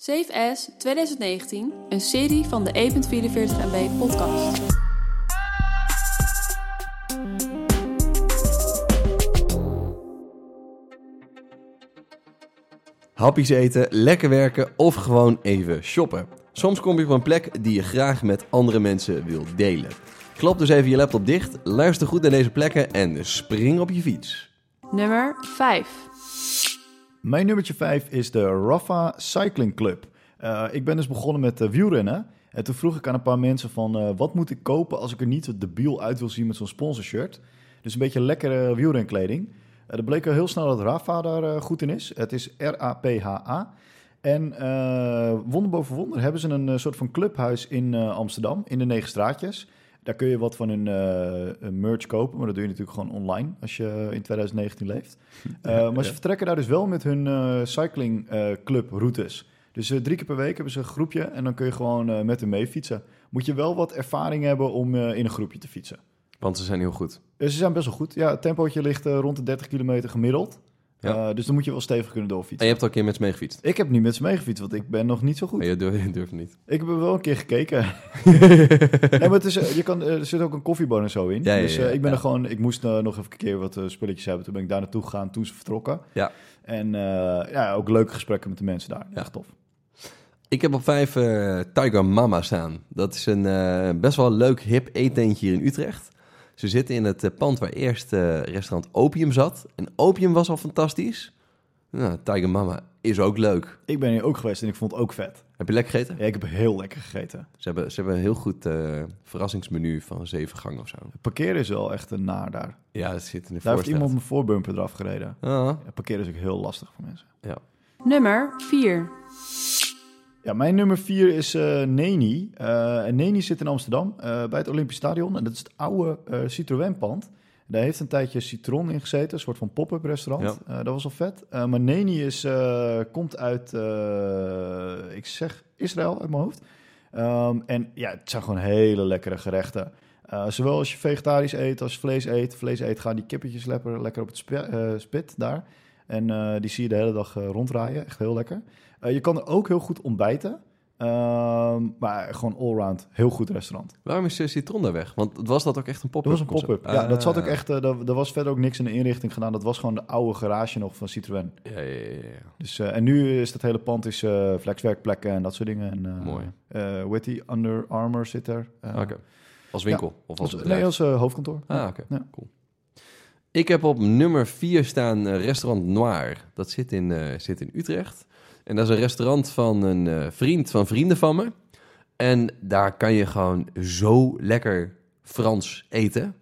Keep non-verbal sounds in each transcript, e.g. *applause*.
Safe As 2019, een serie van de E E.44 MB podcast. Happies eten, lekker werken of gewoon even shoppen. Soms kom je op een plek die je graag met andere mensen wilt delen. Klap dus even je laptop dicht, luister goed naar deze plekken en spring op je fiets. Nummer 5. Mijn nummertje 5 is de Rafa Cycling Club. Eh, ik ben dus begonnen met uh, wielrennen. En toen vroeg ik aan een paar mensen van... eh, wat moet ik kopen als ik er niet zo debiel uit wil zien met zo'n sponsorshirt? Dus een beetje lekkere wielrenkleding. Er bleek al heel snel dat Rafa daar eh, goed in is. Het is R-A-P-H-A. En eh, wonder boven wonder hebben ze een eh, soort van clubhuis in eh, Amsterdam, in de Negen Straatjes. Daar kun je wat van hun eh, merch kopen, maar dat doe je natuurlijk gewoon online als je in 2019 leeft. *laughs* Eh, maar ze vertrekken daar dus wel met hun cycling eh, club routes. Dus drie keer per week hebben ze een groepje en dan kun je gewoon met hen mee fietsen. Moet je wel wat ervaring hebben om in een groepje te fietsen. Want ze zijn heel goed. Ze zijn best wel goed. Ja, het tempootje ligt rond de 30 kilometer gemiddeld. Ja. Eh, dus dan moet je wel stevig kunnen En doorfietsen. je hebt al een keer met ze meegefietst. Ik heb niet met ze meegefietst, want ik ben nog niet zo goed. Maar je durft, *laughs* je durft niet. Ik heb wel een keer gekeken. *laughs* nee, maar het is, eh, je kan, eh, er zit ook een koffiebon en zo in. Ja, ja, dus ik ben er gewoon, ik moest nog even een keer wat spulletjes hebben. Toen ben ik daar naartoe gegaan toen ze vertrokken. Ja. En ja, ook leuke gesprekken met de mensen daar. Ja. Echt tof. Ik heb op vijf Tiger Mama staan. Dat is een best wel leuk hip eetentje hier in Utrecht. Ze zitten in het eh, pand waar eerst eh, restaurant Opium zat. En Opium was al fantastisch. Nou, Tiger Mama is ook leuk. Ik ben hier ook geweest en ik vond het ook vet. Heb je lekker gegeten? Ja, ik heb heel lekker gegeten. Ze hebben, ze hebben een heel goed eh, verrassingsmenu van zeven gangen of zo. Parkeren is wel echt een naar daar. Ja, dat zit in de Daar heeft iemand mijn voorbumper eraf gereden. Ah, Ja, parkeren is ook heel lastig voor mensen. Nummer 4. Ja, mijn nummer vier is eh Neni. Eh, en Neni zit in Amsterdam eh, bij het Olympisch Stadion. En dat is het oude Citroën-pand. Daar heeft een tijdje Citron in gezeten, een soort van pop-up restaurant. Dat was al vet. Maar Neni is, komt uit, ik zeg Israël uit mijn hoofd. Ehm, en ja, het zijn gewoon hele lekkere gerechten. Zowel als je vegetarisch eet als vlees eet. Vlees eet gaan die kippetjes lekker, lekker op het spit daar. En die zie je de hele dag ronddraaien. Echt heel lekker. Eh, je kan er ook heel goed ontbijten. Ehm, maar gewoon allround heel goed restaurant. waarom is eh, Citron daar weg? Want was dat ook echt een Dat pop-up was een pop-up. Ja, dat zat ook Ah. echt. eh, daar was verder ook niks in de inrichting gedaan. Dat was gewoon de oude garage nog van Citroën. Ja, ja, ja, ja. Dus, en nu is dat hele pand is flexwerkplekken en dat soort dingen. En, Mooi. hoe heet die? Under Armour zit er. Oké. Als winkel of als nee, als hoofdkantoor. Ah, oké. Ja. Cool. Ik heb op nummer 4 staan restaurant Noir. Dat zit in, zit in Utrecht. En dat is een restaurant van een eh, vriend van vrienden van me. En daar kan je gewoon zo lekker Frans eten.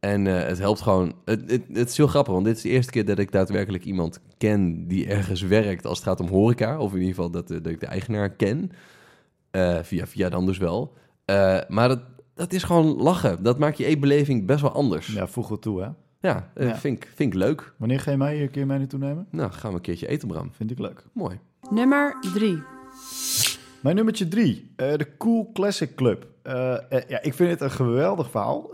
En eh, het helpt gewoon. Het, het, het is heel grappig, want dit is de eerste keer dat ik daadwerkelijk iemand ken die ergens werkt als het gaat om horeca. Of in ieder geval dat, eh, ik de eigenaar ken. Via, via dan dus wel. Maar dat, dat is gewoon lachen. Dat maakt je eetbeleving best wel anders. Ja, voeg wat toe, hè. Ja, eh, Ja. Vind, ik, vind ik leuk. Wanneer ga je mij hier een keer mee naartoe nemen? Nou, gaan we een keertje eten, Bram. Vind ik leuk. Mooi. Nummer 3. Mijn nummertje drie, eh, de Cool Classic Club. Eh, ja, ik vind het een geweldig verhaal.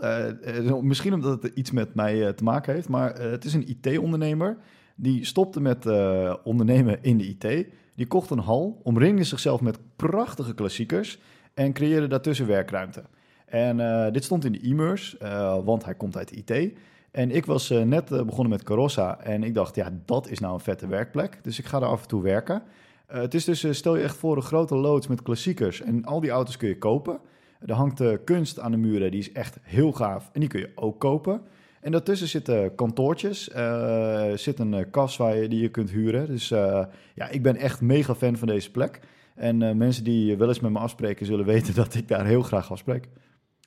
Misschien omdat het iets met mij te maken heeft, maar het is een IT-ondernemer. Die stopte met eh, ondernemen in de IT. Die kocht een hal, omringde zichzelf met prachtige klassiekers en creëerde daartussen werkruimte. En eh, dit stond in de eh, want hij komt uit de IT. En ik was eh, net eh, begonnen met Carossa en ik dacht, ja, dat is nou een vette werkplek. Dus ik ga daar af en toe werken. Eh, het is dus, stel je echt voor, een grote loods met klassiekers. En al die auto's kun je kopen. Er hangt kunst aan de muren, die is echt heel gaaf. En die kun je ook kopen. En daartussen zitten kantoortjes. zit een kas waar je, die je kunt huren. Dus ja, ik ben echt mega fan van deze plek. En mensen die wel eens met me afspreken, zullen *laughs* weten dat ik daar heel graag afspreek.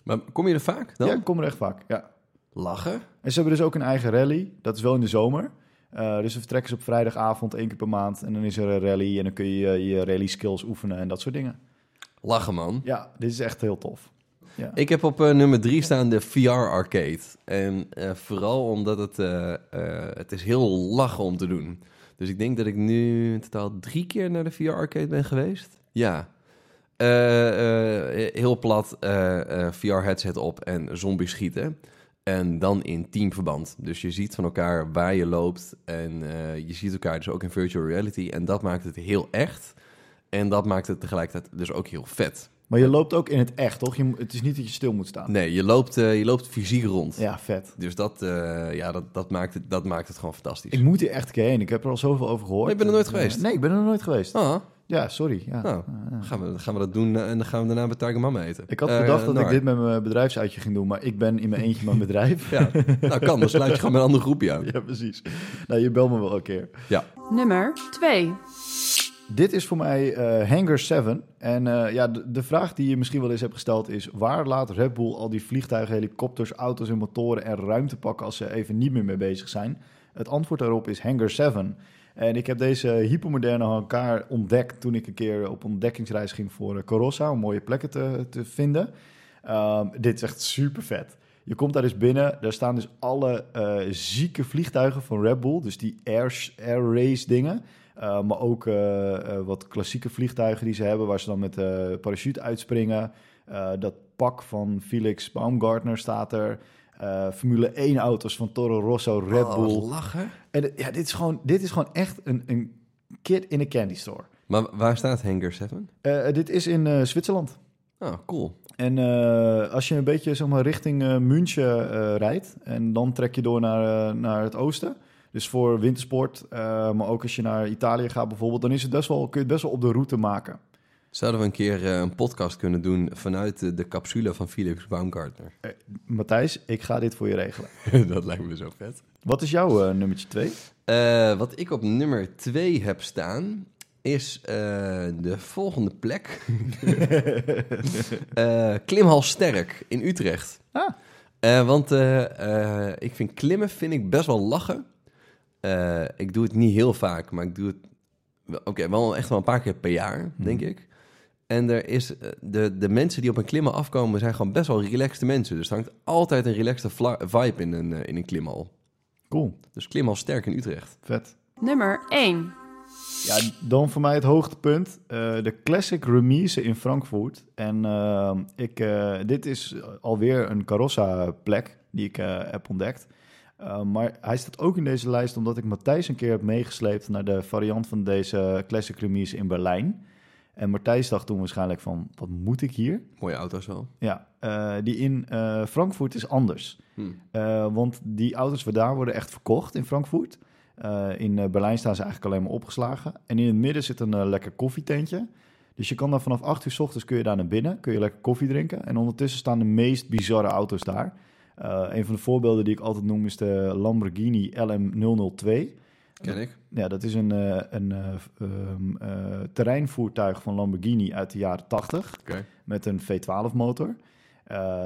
Maar kom je er vaak dan? Ja, ik kom er echt vaak. Ja. Lachen? En ze hebben dus ook een eigen rally. Dat is wel in de zomer. Eh, dus we vertrekken ze op vrijdagavond één keer per maand. En dan is er een rally en dan kun je je, je rally skills oefenen en dat soort dingen. Lachen, man. Ja, dit is echt heel tof. Ja. Ik heb op eh, nummer 3 staan de VR Arcade. En eh, vooral omdat het, het is heel lachen om te doen. Dus ik denk dat ik nu in totaal drie keer naar de VR Arcade ben geweest. Ja. Heel plat, VR-headset op en zombies schieten. En dan in teamverband. Dus je ziet van elkaar waar je loopt. En eh, je ziet elkaar dus ook in virtual reality. En dat maakt het heel echt. En dat maakt het tegelijkertijd dus ook heel vet. Maar je loopt ook in het echt, toch? Je, het is niet dat je stil moet staan. Nee, je loopt, eh, je loopt fysiek rond. Ja, vet. Dus dat, eh, ja, dat, dat, maakt het, dat maakt het gewoon fantastisch. Ik moet hier echt een keer heen. Ik heb er al zoveel over gehoord. Je bent er nooit geweest? Nee, ik ben er nooit geweest. Ah, Ja, sorry. Ja. nou, gaan we, gaan we dat doen eh, en dan gaan we daarna bij Tiger Mama eten. Ik had Eh, bedacht dat ik dit met mijn bedrijfsuitje ging doen, maar ik ben in mijn eentje mijn *laughs* bedrijf. Ja, nou kan. Dan sluit je gewoon met een ander groepje aan. *laughs* ja, precies. Nou, je belt me wel een keer. Nummer 2. Dit is voor mij eh, Hangar 7. En eh, ja, de, de vraag die je misschien wel eens hebt gesteld is... waar laat Red Bull al die vliegtuigen, helikopters, auto's en motoren en ruimte pakken... als ze even niet meer mee bezig zijn? Het antwoord daarop is Hangar 7. En ik heb deze hypermoderne hangar ontdekt... toen ik een keer op ontdekkingsreis ging voor uh, Corossa... om mooie plekken te, te vinden. Ehm, dit is echt super vet. Je komt daar dus binnen, daar staan dus alle eh, zieke vliegtuigen van Red Bull... dus die air, air race dingen... Uh, maar ook wat klassieke vliegtuigen die ze hebben, waar ze dan met de parachute uitspringen. Dat pak van Felix Baumgartner staat er. Uh, Formule 1 auto's van Toro Rosso, Red Oh, Bull. lachen. En ja, dit is gewoon, dit is gewoon echt een, een kid in a candy store. Maar waar staat Hangar 7? Uh, dit is in uh, Zwitserland. Oh, cool. En als je een beetje zeg maar, richting München rijdt en dan trek je door naar, naar het oosten. Dus voor wintersport, maar ook als je naar Italië gaat bijvoorbeeld, dan is het best wel, kun je het best wel op de route maken. Zouden we een keer een podcast kunnen doen vanuit de, capsule van Felix Baumgartner? Matthijs, ik ga dit voor je regelen. *laughs* dat lijkt me zo vet. Wat is jouw nummertje 2? wat ik op nummer 2 heb staan, is uh, de volgende plek. uh, *laughs* Klimhal Sterk in Utrecht. Ah. Uh, want ik vind klimmen vind ik best wel lachen. ik doe het niet heel vaak, maar ik doe het oké, okay, wel echt wel een paar keer per jaar, Mhm. denk ik. En er is, de, de mensen die op een klimmen afkomen zijn gewoon best wel relaxte mensen. Dus er hangt altijd een relaxte vibe in een, in een klimhal. Cool. Dus klimhal sterk in Utrecht. Vet. Nummer 1. Ja, dan voor mij het hoogtepunt. Uh, de Classic Remise in Frankfurt. En uh, ik, uh, dit is alweer een Carossa-plek die ik uh, heb ontdekt. Uh, maar hij staat ook in deze lijst omdat ik Matthijs een keer heb meegesleept naar de variant van deze Classic Remise in Berlijn. En Matthijs dacht toen waarschijnlijk van, wat moet ik hier? Mooie auto's wel. Ja, uh, die in uh, Frankfurt is anders. Hmm. Uh, want die auto's van daar worden echt verkocht in Frankfurt. In Berlijn staan ze eigenlijk alleen maar opgeslagen. En in het midden zit een lekker koffietentje. Dus je kan dan vanaf 8 uur s ochtends kun je daar naar binnen. Kun je lekker koffie drinken. En ondertussen staan de meest bizarre auto's daar. Een van de voorbeelden die ik altijd noem is de Lamborghini LM002. Ken ik. Ja, dat is een, uh, een uh, um, terreinvoertuig van Lamborghini uit de jaren 80. Okay. Met een V12 motor.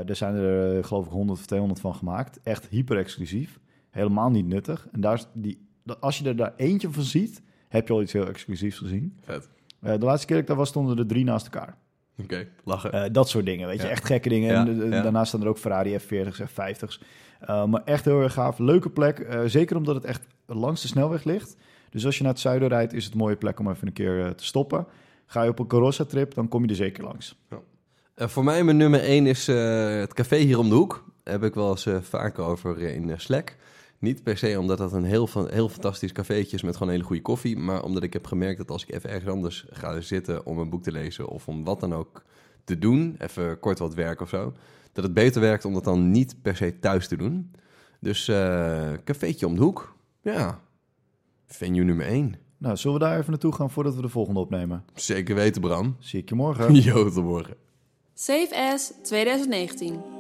er zijn er geloof ik 100 of 200 van gemaakt. Echt hyper exclusief. Helemaal niet nuttig. En daar, die, als je er daar eentje van ziet, heb je al iets heel exclusiefs gezien. Vet. Uh, de laatste keer dat ik daar was, stonden er drie naast elkaar. Oké, okay, lachen. Uh, dat soort dingen, weet je. Ja. Echt gekke dingen. Ja, en ja. daarnaast staan er ook Ferrari F40's, F50's. Uh, maar echt heel erg gaaf. Leuke plek. Zeker omdat het echt langs de snelweg ligt. Dus als je naar het zuiden rijdt, is het een mooie plek om even een keer te stoppen. Ga je op een Carossa-trip, dan kom je er zeker langs. Ja. Voor mij mijn nummer 1 is het café hier om de hoek. Daar heb ik wel eens vaker over in Slack. Niet per se omdat dat een heel, heel fantastisch cafeetje is met gewoon hele goede koffie. Maar omdat ik heb gemerkt dat als ik even ergens anders ga zitten om een boek te lezen of om wat dan ook te doen, even kort wat werk of zo, dat het beter werkt om dat dan niet per se thuis te doen. Dus uh, cafeetje om de hoek, ja, venue nummer 1. Nou, zullen we daar even naartoe gaan voordat we de volgende opnemen? Zeker weten, Bram. Zie ik je morgen. *laughs* Jo, tot morgen. Save as 2019.